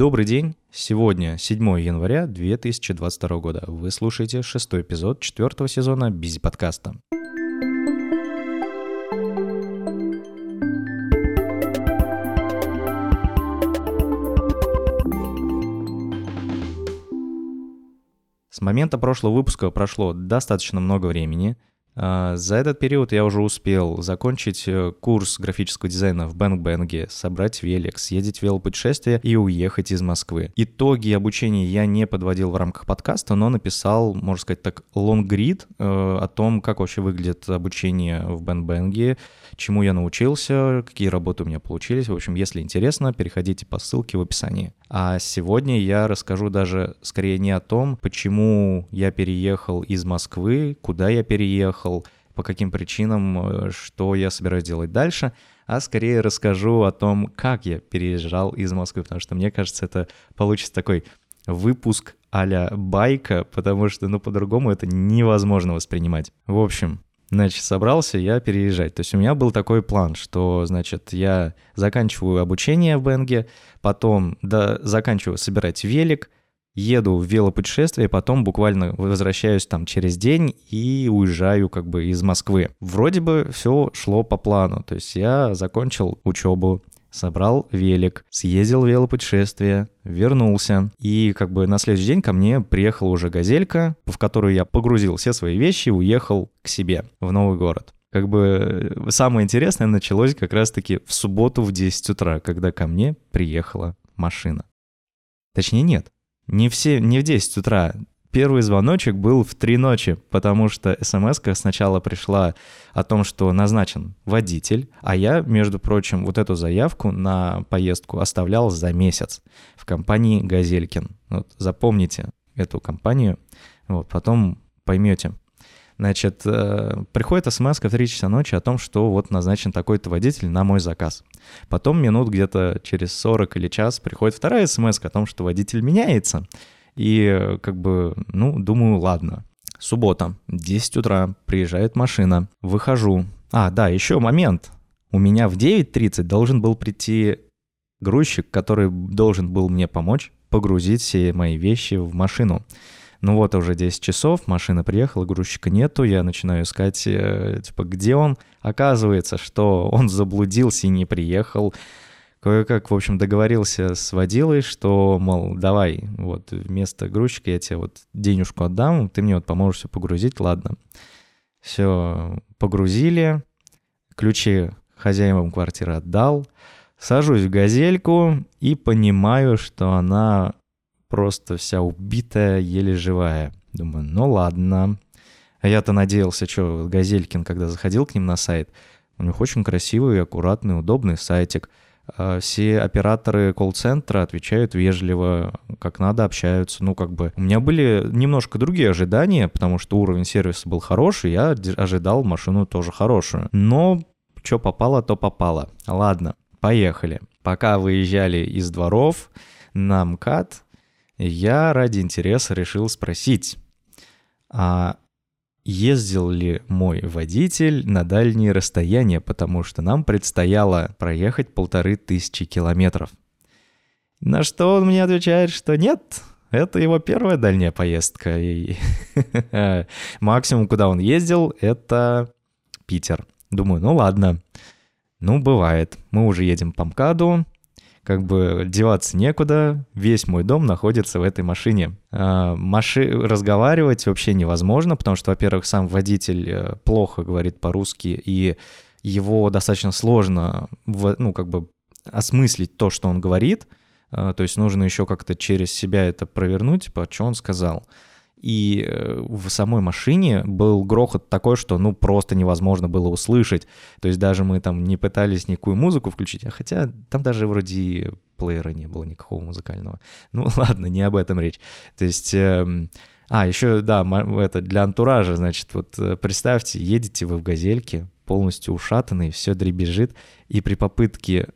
Добрый день. Сегодня 7 января 2022 года. Вы слушаете шестой эпизод четвертого сезона Бизи подкаста. С момента прошлого выпуска прошло достаточно много времени – за этот период я уже успел закончить э, курс графического дизайна в Bang Bang е, собрать велик, съездить в велопутешествие и уехать из Москвы. Итоги обучения я не подводил в рамках подкаста, но написал, можно сказать так, лонгрид э, о том, как вообще выглядит обучение в Bang Bang е, чему я научился, какие работы у меня получились. В общем, если интересно, переходите по ссылке в описании. А сегодня я расскажу даже скорее не о том, почему я переехал из Москвы, куда я переехал, по каким причинам, э, что я собираюсь делать дальше, а скорее расскажу о том, как я переезжал из Москвы, потому что мне кажется, это получится такой выпуск а байка, потому что, ну, по-другому это невозможно воспринимать. В общем, Значит, собрался я переезжать. То есть у меня был такой план, что, значит, я заканчиваю обучение в Бенге, потом да, заканчиваю собирать велик, еду в велопутешествие, потом буквально возвращаюсь там через день и уезжаю как бы из Москвы. Вроде бы все шло по плану, то есть я закончил учебу, собрал велик, съездил в велопутешествие, вернулся. И как бы на следующий день ко мне приехала уже газелька, в которую я погрузил все свои вещи и уехал к себе в новый город. Как бы э, самое интересное началось как раз-таки в субботу в 10 утра, когда ко мне приехала машина. Точнее, нет. Не, все, не в 10 утра. Первый звоночек был в три ночи, потому что смс сначала пришла о том, что назначен водитель, а я, между прочим, вот эту заявку на поездку оставлял за месяц в компании «Газелькин». Вот, запомните эту компанию, вот, потом поймете. Значит, э, приходит смс в 3 часа ночи о том, что вот назначен такой-то водитель на мой заказ. Потом минут где-то через 40 или час приходит вторая смс о том, что водитель меняется. И как бы, ну, думаю, ладно. Суббота, 10 утра, приезжает машина, выхожу. А, да, еще момент. У меня в 9.30 должен был прийти грузчик, который должен был мне помочь погрузить все мои вещи в машину. Ну вот уже 10 часов, машина приехала, грузчика нету, я начинаю искать, э, типа, где он? Оказывается, что он заблудился и не приехал. Кое-как, в общем, договорился с водилой, что, мол, давай, вот вместо грузчика я тебе вот денежку отдам, ты мне вот поможешь все погрузить, ладно. Все погрузили, ключи хозяевам квартиры отдал, сажусь в газельку и понимаю, что она просто вся убитая, еле живая. Думаю, ну ладно. А я-то надеялся, что Газелькин, когда заходил к ним на сайт, у них очень красивый, аккуратный, удобный сайтик — все операторы колл-центра отвечают вежливо, как надо, общаются. Ну, как бы у меня были немножко другие ожидания, потому что уровень сервиса был хороший, я ожидал машину тоже хорошую. Но что попало, то попало. Ладно, поехали. Пока выезжали из дворов на МКАД, я ради интереса решил спросить, а ездил ли мой водитель на дальние расстояния, потому что нам предстояло проехать полторы тысячи километров. На что он мне отвечает, что нет, это его первая дальняя поездка. И максимум, куда он ездил, это Питер. Думаю, ну ладно. Ну, бывает. Мы уже едем по МКАДу, как бы деваться некуда, весь мой дом находится в этой машине. А, маши... Разговаривать вообще невозможно, потому что, во-первых, сам водитель э, плохо говорит по-русски, и его достаточно сложно, ну, как бы осмыслить то, что он говорит, а, то есть нужно еще как-то через себя это провернуть, типа, что он сказал. И э, в самой машине был грохот такой, что ну просто невозможно было услышать. То есть даже мы там не пытались никакую музыку включить, а хотя там даже вроде плеера не было никакого музыкального. Ну ладно, не об этом речь. То есть... Э, а, еще, да, это для антуража, значит, вот э, представьте, едете вы в газельке, полностью ушатанный, все дребезжит, и при попытке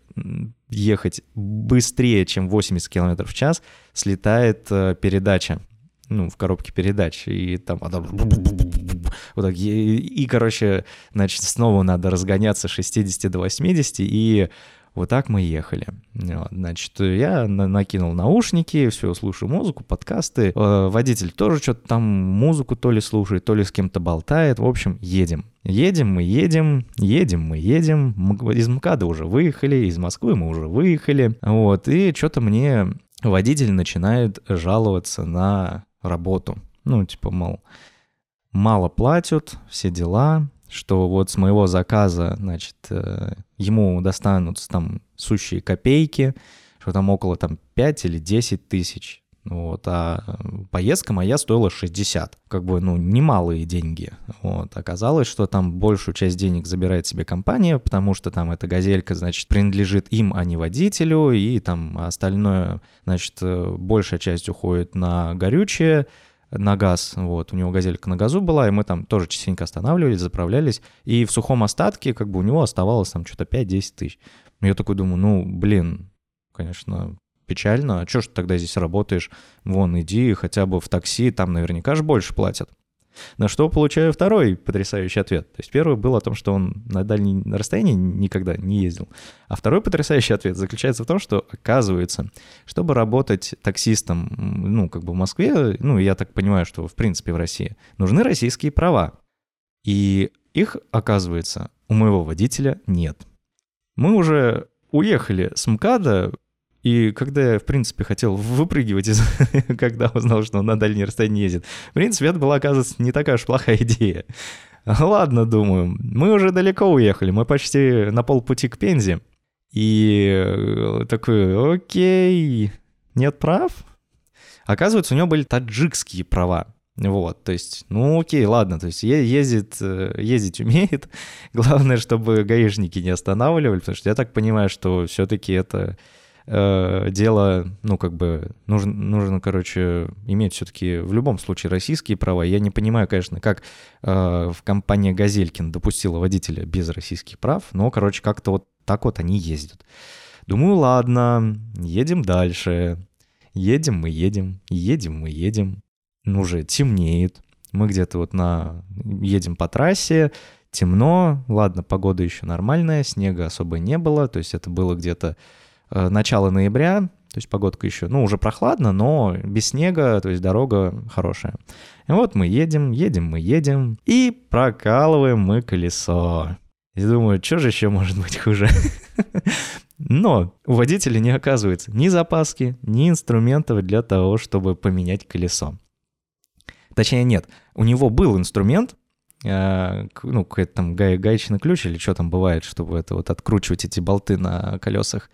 ехать быстрее, чем 80 км в час, слетает э, передача ну, в коробке передач, и там вот так, и, и, короче, значит, снова надо разгоняться с 60 до 80, и Вот так мы ехали. Вот, значит, я на- накинул наушники, все, слушаю музыку, подкасты. Э, водитель тоже что-то там музыку то ли слушает, то ли с кем-то болтает. В общем, едем. Едем мы, едем, едем мы, едем. Из МКАДа уже выехали, из Москвы мы уже выехали. Вот, и что-то мне водитель начинает жаловаться на работу. Ну, типа, мол, мало платят, все дела, что вот с моего заказа, значит, э, ему достанутся там сущие копейки, что там около там 5 или 10 тысяч. Вот, а поездка моя стоила 60. Как бы, ну, немалые деньги. Вот, оказалось, что там большую часть денег забирает себе компания, потому что там эта газелька, значит, принадлежит им, а не водителю, и там остальное, значит, э, большая часть уходит на горючее, на газ, вот, у него газелька на газу была, и мы там тоже частенько останавливались, заправлялись, и в сухом остатке, как бы, у него оставалось там что-то 5-10 тысяч. Я такой думаю, ну, блин, конечно, печально, а что ж ты тогда здесь работаешь? Вон, иди хотя бы в такси, там наверняка же больше платят. На что получаю второй потрясающий ответ. То есть первый был о том, что он на дальние расстояния никогда не ездил. А второй потрясающий ответ заключается в том, что оказывается, чтобы работать таксистом, ну, как бы в Москве, ну, я так понимаю, что в принципе в России, нужны российские права. И их, оказывается, у моего водителя нет. Мы уже уехали с МКАДа, и когда я, в принципе, хотел выпрыгивать, из... когда узнал, что он на дальние расстояния ездит, в принципе, это была, оказывается, не такая уж плохая идея. Ладно, думаю, мы уже далеко уехали, мы почти на полпути к Пензе. И э, такой, окей, нет прав? Оказывается, у него были таджикские права. Вот, то есть, ну окей, ладно, то есть ездит, э, ездить умеет. Главное, чтобы гаишники не останавливали, потому что я так понимаю, что все-таки это э, дело, ну как бы нужно, нужно, короче, иметь все-таки в любом случае российские права. Я не понимаю, конечно, как э, в компании Газелькин допустила водителя без российских прав, но, короче, как-то вот так вот они ездят. Думаю, ладно, едем дальше. Едем мы едем, едем мы едем. Ну, уже темнеет. Мы где-то вот на... едем по трассе, темно, ладно, погода еще нормальная, снега особо не было, то есть это было где-то начало ноября, то есть погодка еще, ну, уже прохладно, но без снега, то есть дорога хорошая. И вот мы едем, едем мы едем, и прокалываем мы колесо. И думаю, что же еще может быть хуже? Но у водителя не оказывается ни запаски, ни инструментов для того, чтобы поменять колесо. Точнее, нет, у него был инструмент, э, ну, какой-то там гаечный ключ или что там бывает, чтобы это вот откручивать эти болты на колесах.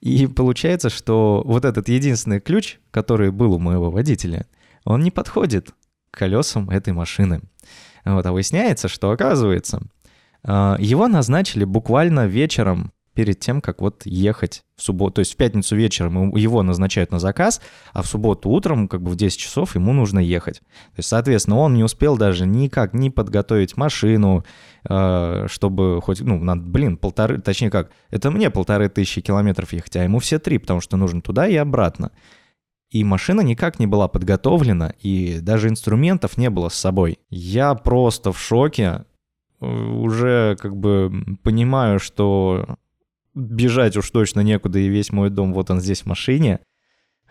И получается, что вот этот единственный ключ, который был у моего водителя, он не подходит к колесам этой машины. Вот, а выясняется, что оказывается, э, его назначили буквально вечером перед тем, как вот ехать в субботу. То есть в пятницу вечером его назначают на заказ, а в субботу утром, как бы в 10 часов, ему нужно ехать. То есть, соответственно, он не успел даже никак не подготовить машину, э, чтобы хоть, ну, надо, блин, полторы, точнее как, это мне полторы тысячи километров ехать, а ему все три, потому что нужно туда и обратно. И машина никак не была подготовлена, и даже инструментов не было с собой. Я просто в шоке. Э, Уже как бы понимаю, что бежать уж точно некуда, и весь мой дом вот он здесь в машине.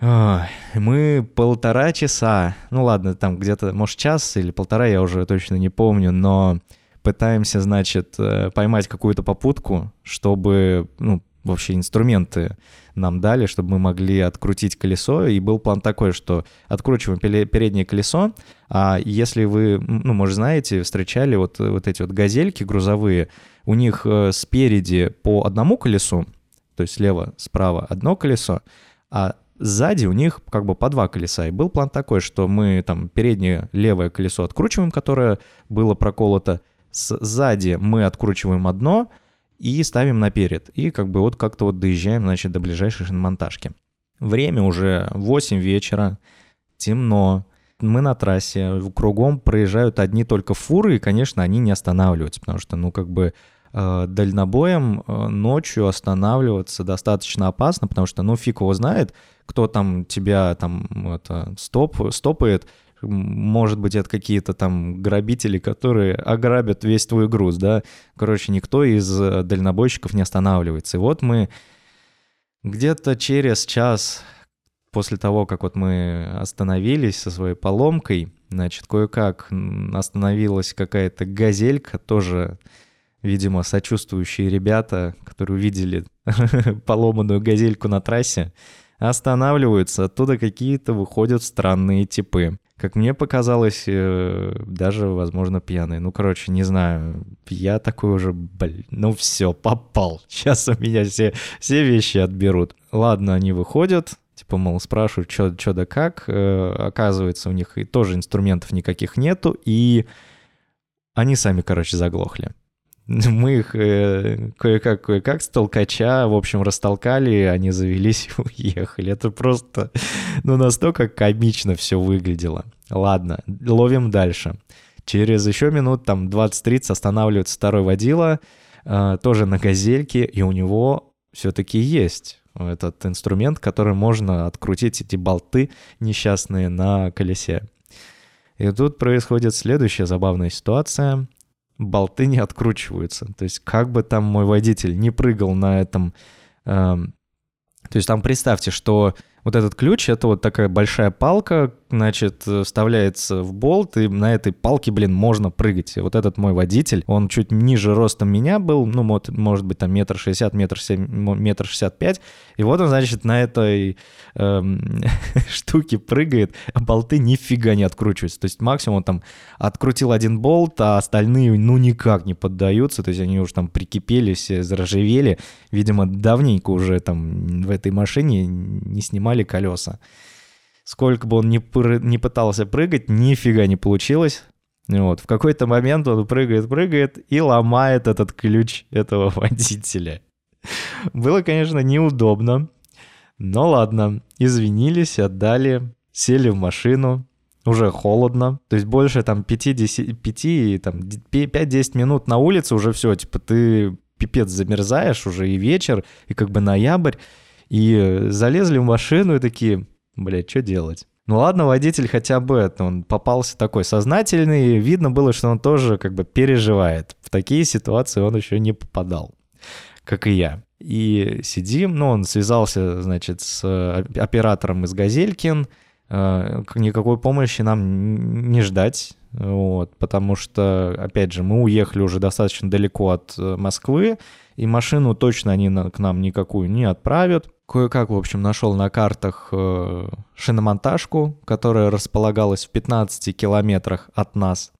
Мы полтора часа, ну ладно, там где-то, может, час или полтора, я уже точно не помню, но пытаемся, значит, э, поймать какую-то попутку, чтобы, ну, вообще инструменты нам дали, чтобы мы могли открутить колесо. И был план такой, что откручиваем переднее колесо, а если вы, ну, может, знаете, встречали вот, вот эти вот газельки грузовые, у них э, спереди по одному колесу, то есть слева, справа одно колесо, а сзади у них как бы по два колеса. И был план такой, что мы там переднее левое колесо откручиваем, которое было проколото, сзади мы откручиваем одно и ставим наперед. И как бы вот как-то вот доезжаем, значит, до ближайшей шиномонтажки. Время уже 8 вечера, темно, мы на трассе, кругом проезжают одни только фуры, и, конечно, они не останавливаются, потому что, ну, как бы э, дальнобоем э, ночью останавливаться достаточно опасно, потому что, ну, фиг его знает, кто там тебя там это, стоп, стопает, может быть, это какие-то там грабители, которые ограбят весь твой груз, да. Короче, никто из э, дальнобойщиков не останавливается. И вот мы где-то через час после того, как вот мы остановились со своей поломкой, значит, кое-как остановилась какая-то газелька, тоже, видимо, сочувствующие ребята, которые увидели поломанную газельку на трассе, останавливаются, оттуда какие-то выходят странные типы. Как мне показалось, э, даже, возможно, пьяные. Ну, короче, не знаю. Я такой уже, блин, ну все, попал. Сейчас у меня все, все вещи отберут. Ладно, они выходят, типа, мол, спрашивают, что да как. Э, оказывается, у них и тоже инструментов никаких нету, и они сами, короче, заглохли. Мы их э, кое-как, кое-как с толкача, в общем, растолкали, они завелись и уехали. Это просто, ну, настолько комично все выглядело. Ладно, ловим дальше. Через еще минут, там, 20-30 останавливается второй водила, э, тоже на газельке, и у него все-таки есть этот инструмент, который можно открутить эти болты несчастные на колесе. И тут происходит следующая забавная ситуация болты не откручиваются. То есть как бы там мой водитель не прыгал на этом... Э, то есть там представьте, что вот этот ключ — это вот такая большая палка, значит, вставляется в болт, и на этой палке, блин, можно прыгать. И вот этот мой водитель, он чуть ниже ростом меня был, ну, может, может быть, там метр шестьдесят, метр семь, метр шестьдесят пять, и вот он, значит, на этой эм, штуке прыгает, а болты нифига не откручиваются. То есть максимум он там открутил один болт, а остальные, ну, никак не поддаются, то есть они уже там прикипели, все заржавели, видимо, давненько уже там в этой машине не снимали колеса. Сколько бы он ни, пр... ни пытался прыгать, нифига не получилось. Вот. В какой-то момент он прыгает, прыгает и ломает этот ключ этого водителя. Было, конечно, неудобно. Но ладно, извинились, отдали, сели в машину, уже холодно, то есть больше там 5-10, 5, там 5-10 минут на улице уже все, типа ты пипец замерзаешь уже и вечер, и как бы ноябрь, и залезли в машину и такие, Блять, что делать? Ну ладно, водитель хотя бы он попался такой сознательный, видно было, что он тоже как бы переживает. В такие ситуации он еще не попадал, как и я. И сидим, ну он связался, значит, с оператором из Газелькин, э, никакой помощи нам не ждать, вот, потому что, опять же, мы уехали уже достаточно далеко от э, Москвы, и машину точно они к нам никакую не отправят. Кое-как, в общем, нашел на картах э, шиномонтажку, которая располагалась в 15 километрах от нас.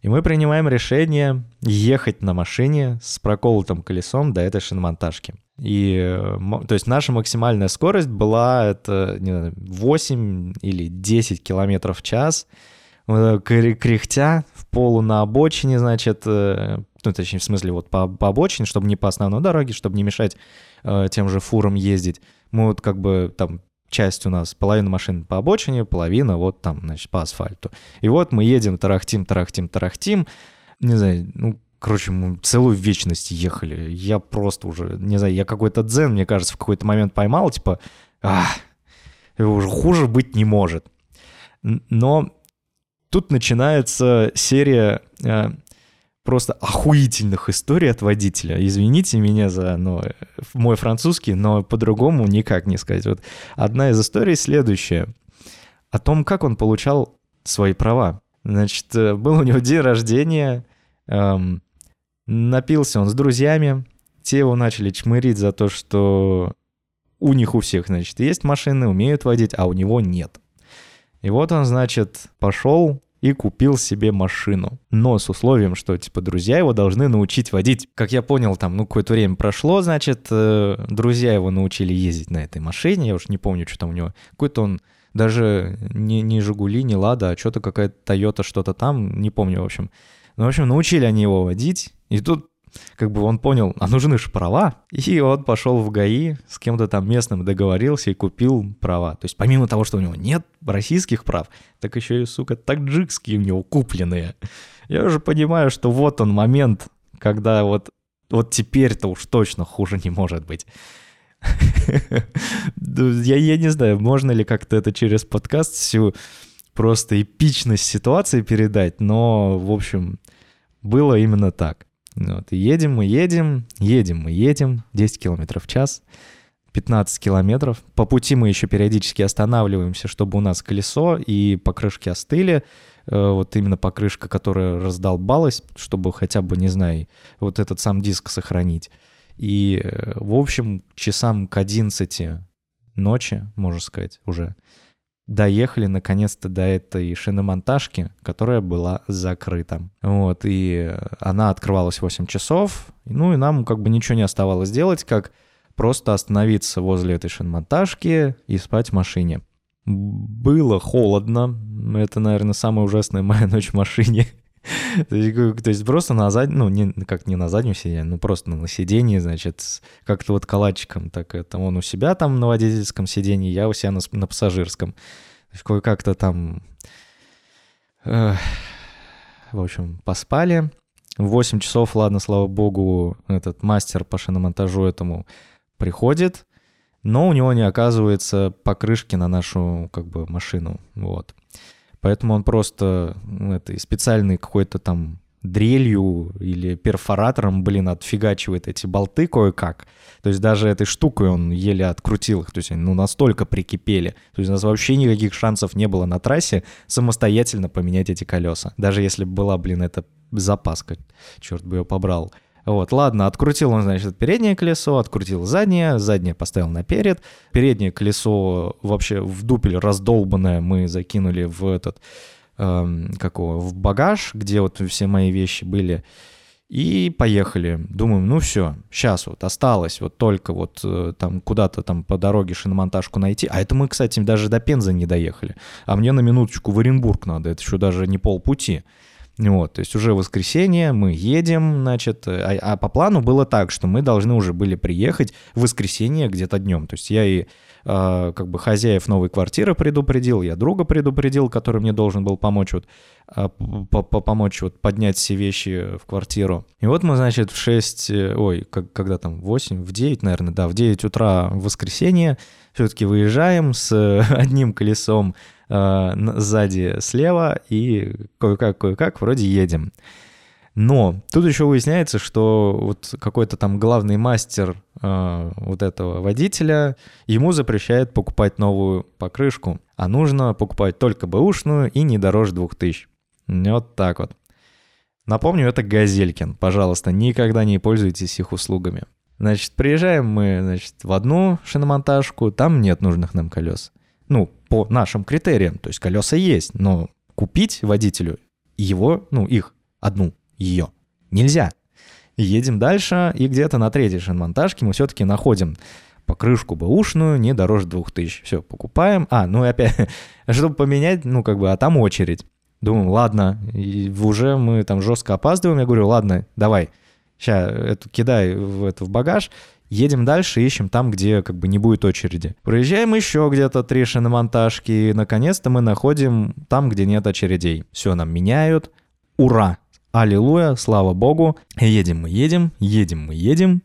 И мы принимаем решение ехать на машине с проколотым колесом до этой шиномонтажки. И, э, то есть наша максимальная скорость была это не знаю, 8 или 10 километров в час. Кряхтя в полу на обочине, значит, э, ну, точнее, в смысле, вот по, по обочине, чтобы не по основной дороге, чтобы не мешать э, тем же фурам ездить. Мы вот как бы там часть у нас, половина машин по обочине, половина вот там, значит, по асфальту. И вот мы едем, тарахтим, тарахтим, тарахтим. Не знаю, ну, короче, мы целую вечность ехали. Я просто уже, не знаю, я какой-то дзен, мне кажется, в какой-то момент поймал, типа, ах, уже хуже быть не может. Но тут начинается серия э, просто охуительных историй от водителя. Извините меня за ну, мой французский, но по-другому никак не сказать. Вот одна из историй следующая. О том, как он получал свои права. Значит, э, был у него день рождения, эм, напился он с друзьями, те его начали чмырить за то, что у них у всех, значит, есть машины, умеют водить, а у него нет. И вот он, значит, пошел и купил себе машину. Но с условием, что, типа, друзья его должны научить водить. Как я понял, там, ну, какое-то время прошло, значит, э, друзья его научили ездить на этой машине, я уж не помню, что там у него. Какой-то он даже не, не «Жигули», не «Лада», а что-то какая-то «Тойота», что-то там, не помню, в общем. Ну, в общем, научили они его водить, и тут как бы он понял, а нужны же права. И он пошел в ГАИ, с кем-то там местным договорился и купил права. То есть помимо того, что у него нет российских прав, так еще и, сука, таджикские у него купленные. Я уже понимаю, что вот он момент, когда вот, вот теперь-то уж точно хуже не может быть. Я, я не знаю, можно ли как-то это через подкаст всю просто эпичность ситуации передать, но, в общем, было именно так. Вот, и едем мы, едем, едем мы, едем, 10 километров в час, 15 километров. По пути мы еще периодически останавливаемся, чтобы у нас колесо и покрышки остыли. Э, вот именно покрышка, которая раздолбалась, чтобы хотя бы, не знаю, вот этот сам диск сохранить. И, э, в общем, часам к 11 ночи, можно сказать, уже доехали наконец-то до этой шиномонтажки, которая была закрыта. Вот, и она открывалась 8 часов, ну и нам как бы ничего не оставалось делать, как просто остановиться возле этой шиномонтажки и спать в машине. Было холодно, это, наверное, самая ужасная моя ночь в машине. То есть, то есть просто на заднем, ну, не, как не на заднем сиденье, ну, просто на сиденье, значит, как-то вот калачиком, так это он у себя там на водительском сиденье, я у себя на, на пассажирском. Кое-как-то там, э, в общем, поспали. В 8 часов, ладно, слава богу, этот мастер по шиномонтажу этому приходит, но у него не оказывается покрышки на нашу, как бы, машину, вот. Поэтому он просто ну, это, специальный какой-то там дрелью или перфоратором, блин, отфигачивает эти болты кое-как. То есть даже этой штукой он еле открутил их. То есть они ну, настолько прикипели. То есть у нас вообще никаких шансов не было на трассе самостоятельно поменять эти колеса. Даже если была, блин, эта запаска, черт бы ее побрал. Вот, ладно, открутил он, значит, переднее колесо, открутил заднее, заднее поставил наперед. Переднее колесо вообще в дупель раздолбанное мы закинули в этот, эм, какого, в багаж, где вот все мои вещи были. И поехали. Думаем, ну все, сейчас вот осталось вот только вот э, там куда-то там по дороге шиномонтажку найти. А это мы, кстати, даже до Пензы не доехали. А мне на минуточку в Оренбург надо, это еще даже не полпути. Вот, то есть уже воскресенье, мы едем, значит, а, а по плану было так, что мы должны уже были приехать в воскресенье где-то днем. То есть я и э, как бы хозяев новой квартиры предупредил, я друга предупредил, который мне должен был помочь вот, э, помочь вот поднять все вещи в квартиру. И вот мы, значит, в 6, э, ой, как, когда там, в 8, в 9, наверное, да, в 9 утра в воскресенье все-таки выезжаем с одним колесом э, сзади слева и кое-как, кое-как вроде едем. Но тут еще выясняется, что вот какой-то там главный мастер э, вот этого водителя ему запрещает покупать новую покрышку, а нужно покупать только бэушную и не дороже 2000. Вот так вот. Напомню, это Газелькин. Пожалуйста, никогда не пользуйтесь их услугами. Значит, приезжаем мы, значит, в одну шиномонтажку, там нет нужных нам колес ну, по нашим критериям. То есть колеса есть, но купить водителю его, ну, их, одну, ее, нельзя. Едем дальше, и где-то на третьей шинмонтажке мы все-таки находим покрышку бэушную не дороже 2000. Все, покупаем. А, ну и опять, чтобы поменять, ну как бы, а там очередь. Думаем, ладно, и уже мы там жестко опаздываем. Я говорю, ладно, давай, сейчас эту кидай в, это, в багаж, Едем дальше, ищем там, где как бы не будет очереди. Проезжаем еще где-то три шиномонтажки, и наконец-то мы находим там, где нет очередей. Все нам меняют. Ура! Аллилуйя, слава богу. Едем мы, едем, едем мы, едем.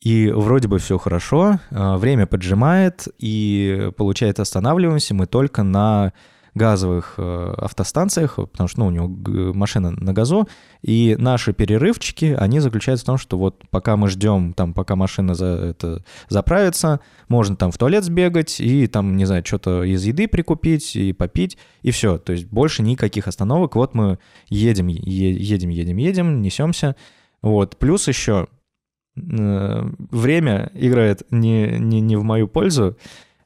И вроде бы все хорошо, а, время поджимает, и получается останавливаемся мы только на газовых э, автостанциях, потому что ну, у него машина на газу, и наши перерывчики, они заключаются в том, что вот пока мы ждем, там, пока машина за, это, заправится, можно там в туалет сбегать и там, не знаю, что-то из еды прикупить и попить, и все. То есть больше никаких остановок. Вот мы едем, едем, едем, едем, несемся. Вот. Плюс еще э, время играет не, не, не в мою пользу.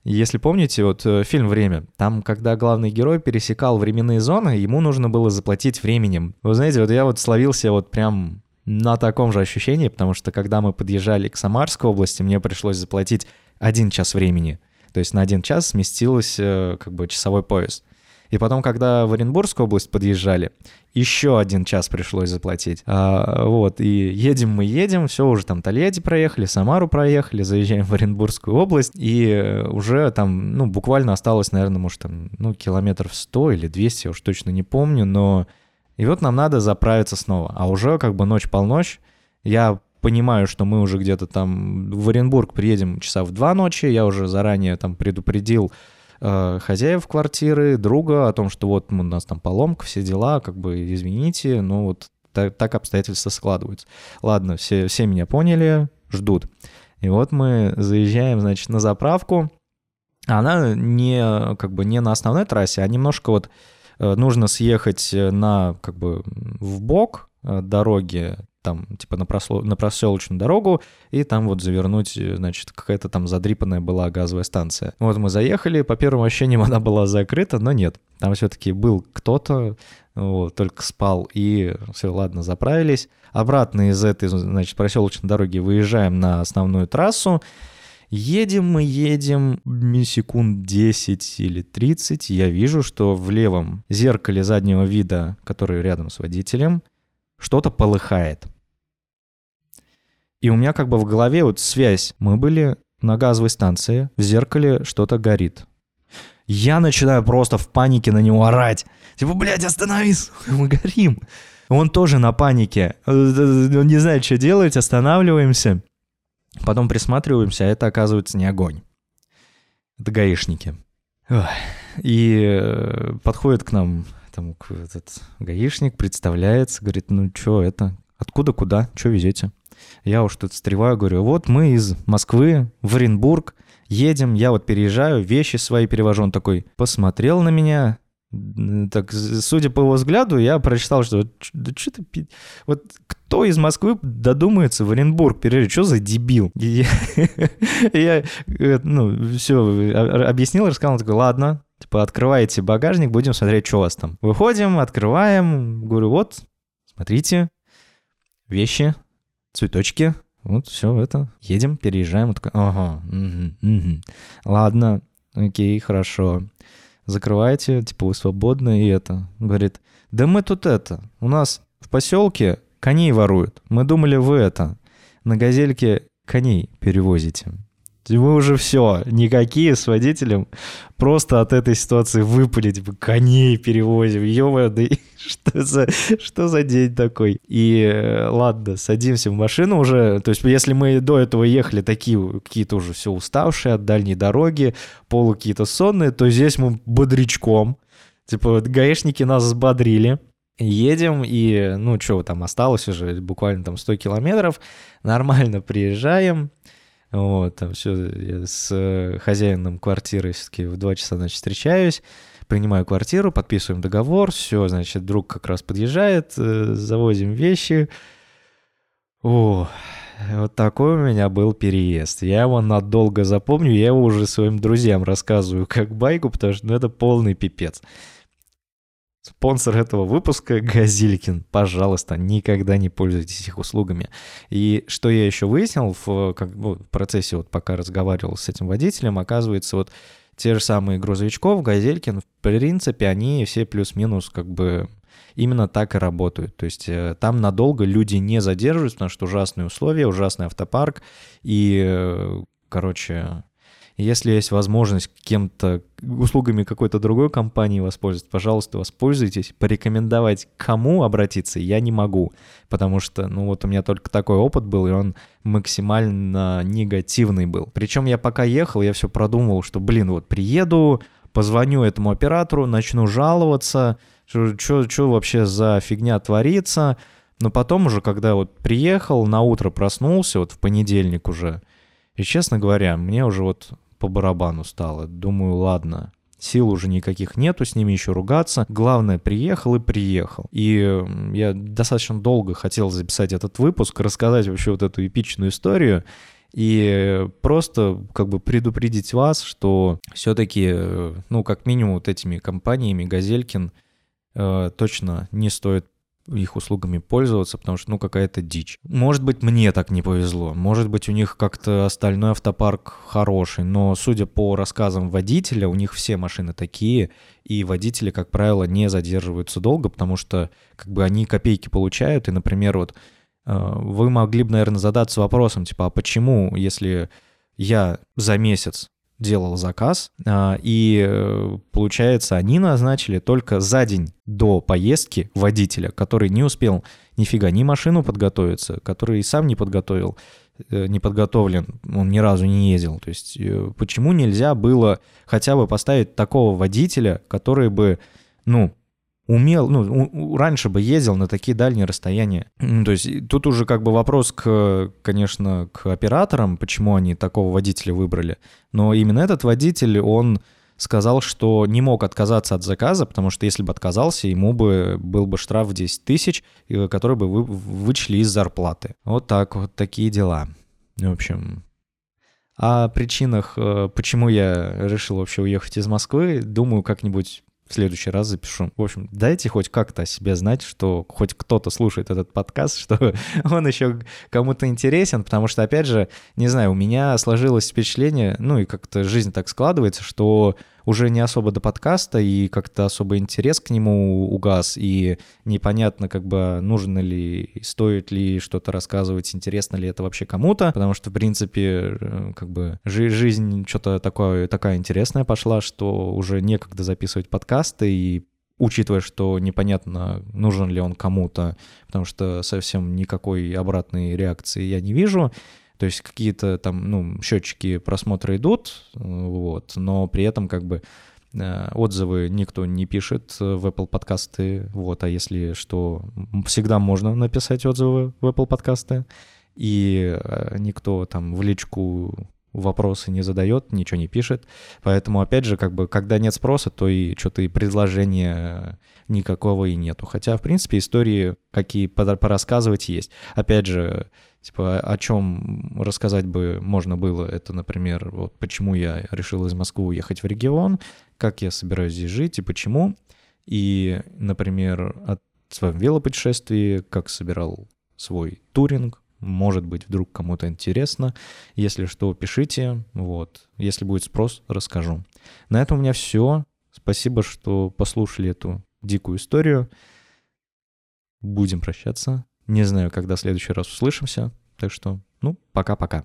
Если помните, вот э, фильм «Время», там, когда главный герой пересекал временные зоны, ему нужно было заплатить временем. Вы знаете, вот я вот словился вот прям на таком же ощущении, потому что когда мы подъезжали к Самарской области, мне пришлось заплатить один час времени. То есть на один час сместилось э, как бы часовой пояс. И потом, когда в Оренбургскую область подъезжали, еще один час пришлось заплатить. А, вот, и едем мы едем, все, уже там Тольятти проехали, Самару проехали, заезжаем в Оренбургскую область, и уже там, ну, буквально осталось, наверное, может, там, ну, километров 100 или 200, я уж точно не помню, но... И вот нам надо заправиться снова, а уже как бы ночь-полночь, я понимаю, что мы уже где-то там в Оренбург приедем часа в два ночи, я уже заранее там предупредил э, хозяев квартиры, друга о том, что вот у нас там поломка, все дела, как бы извините, но вот так, так обстоятельства складываются. Ладно, все, все меня поняли, ждут. И вот мы заезжаем, значит, на заправку. Она не, как бы, не на основной трассе, а немножко вот э, нужно съехать на, как бы, в бок э, дороги, там, типа, на, просло... на проселочную дорогу, и там вот завернуть, значит, какая-то там задрипанная была газовая станция. Вот мы заехали, по первым ощущениям она была закрыта, но нет. Там все-таки был кто-то, вот, только спал, и все, ладно, заправились. Обратно из этой, значит, проселочной дороги выезжаем на основную трассу, Едем мы, едем секунд 10 или 30, я вижу, что в левом зеркале заднего вида, который рядом с водителем, что-то полыхает. И у меня как бы в голове вот связь. Мы были на газовой станции, в зеркале что-то горит. Я начинаю просто в панике на него орать. Типа, блядь, остановись, мы горим. Он тоже на панике. Он не знает, что делать, останавливаемся. Потом присматриваемся, а это оказывается не огонь. Это гаишники. И э, подходит к нам там этот гаишник, представляется, говорит, ну что это, откуда, куда, что везете? Я уж тут встреваю, говорю, вот мы из Москвы в Оренбург едем, я вот переезжаю, вещи свои перевожу. Он такой посмотрел на меня, так, судя по его взгляду, я прочитал, что да что ты, вот кто из Москвы додумается в Оренбург переезжать, что за дебил? И я, э, ну, все объяснил, рассказал, он такой, ладно, типа, открываете багажник, будем смотреть, что у вас там. Выходим, открываем, говорю, вот, смотрите, вещи, цветочки, вот все это, едем, переезжаем. Он такой, ага, угу, угу. ладно, окей, хорошо. Закрывайте, типа, вы свободны, и это. Говорит, да мы тут это, у нас в поселке коней воруют. Мы думали, вы это, на газельке коней перевозите. Мы уже все, никакие с водителем. Просто от этой ситуации выпали, типа, коней перевозим, ё да что за, что за день такой? И э, ладно, садимся в машину уже, то есть если мы до этого ехали такие какие-то уже все уставшие от дальней дороги, полу какие-то сонные, то здесь мы бодрячком, типа, вот гаишники нас взбодрили, едем, и, ну, что там осталось уже буквально там 100 километров, нормально приезжаем, вот, там все, с э, хозяином квартиры все-таки в 2 часа, значит, встречаюсь, принимаю квартиру, подписываем договор, все, значит, друг как раз подъезжает, э, завозим вещи. О, вот такой у меня был переезд. Я его надолго запомню, я его уже своим друзьям рассказываю как байку, потому что ну, это полный пипец. Спонсор этого выпуска Газилькин. Пожалуйста, никогда не пользуйтесь их услугами. И что я еще выяснил в, как, ну, в процессе, вот пока разговаривал с этим водителем, оказывается, вот те же самые грузовичков, Газелькин, в принципе, они все плюс-минус как бы именно так и работают. То есть э, там надолго люди не задерживаются, потому что ужасные условия, ужасный автопарк. И, э, короче, если есть возможность кем-то, услугами какой-то другой компании воспользоваться, пожалуйста, воспользуйтесь. Порекомендовать кому обратиться я не могу, потому что, ну вот у меня только такой опыт был, и он максимально негативный был. Причем я пока ехал, я все продумывал, что, блин, вот приеду, позвоню этому оператору, начну жаловаться, что вообще за фигня творится. Но потом уже, когда вот приехал, на утро проснулся, вот в понедельник уже, и, честно говоря, мне уже вот по барабану стало. Думаю, ладно, сил уже никаких нету, с ними еще ругаться. Главное, приехал и приехал. И я достаточно долго хотел записать этот выпуск, рассказать вообще вот эту эпичную историю. И просто как бы предупредить вас, что все-таки, ну, как минимум вот этими компаниями Газелькин э, точно не стоит их услугами пользоваться, потому что, ну, какая-то дичь. Может быть, мне так не повезло. Может быть, у них как-то остальной автопарк хороший, но, судя по рассказам водителя, у них все машины такие, и водители, как правило, не задерживаются долго, потому что, как бы, они копейки получают, и, например, вот э, вы могли бы, наверное, задаться вопросом, типа, а почему, если я за месяц делал заказ, а, и э, получается, они назначили только за день до поездки водителя, который не успел нифига ни машину подготовиться, который и сам не подготовил э, не подготовлен, он ни разу не ездил. То есть э, почему нельзя было хотя бы поставить такого водителя, который бы, ну, умел, ну, раньше бы ездил на такие дальние расстояния. То есть тут уже как бы вопрос к, конечно, к операторам, почему они такого водителя выбрали. Но именно этот водитель, он сказал, что не мог отказаться от заказа, потому что если бы отказался, ему бы был бы штраф в 10 тысяч, который бы вы, вычли из зарплаты. Вот так вот такие дела. В общем, о причинах, э, почему я решил вообще уехать из Москвы, думаю, как-нибудь в следующий раз запишу. В общем, дайте хоть как-то о себе знать, что хоть кто-то слушает этот подкаст, что он еще кому-то интересен, потому что, опять же, не знаю, у меня сложилось впечатление, ну и как-то жизнь так складывается, что уже не особо до подкаста, и как-то особо интерес к нему угас, и непонятно, как бы, нужно ли, стоит ли что-то рассказывать, интересно ли это вообще кому-то, потому что, в принципе, э, как бы, жизнь что-то такое, такая интересная пошла, что уже некогда записывать подкасты, и учитывая, что непонятно, нужен ли он кому-то, потому что совсем никакой обратной реакции я не вижу, то есть какие-то там, ну, счетчики просмотра идут, вот, но при этом как бы э, отзывы никто не пишет в Apple подкасты, вот, а если что, всегда можно написать отзывы в Apple подкасты, и э, никто там в личку вопросы не задает, ничего не пишет. Поэтому, опять же, как бы, когда нет спроса, то и что-то и предложения никакого и нету. Хотя, в принципе, истории какие порассказывать есть. Опять же, Типа, о чем рассказать бы можно было, это, например, вот почему я решил из Москвы уехать в регион, как я собираюсь здесь жить и почему. И, например, о своем велопутешествии, как собирал свой туринг, может быть, вдруг кому-то интересно. Если что, пишите. Вот. Если будет спрос, расскажу. На этом у меня все. Спасибо, что послушали эту дикую историю. Будем прощаться. Не знаю, когда в следующий раз услышимся. Так что, ну, пока-пока.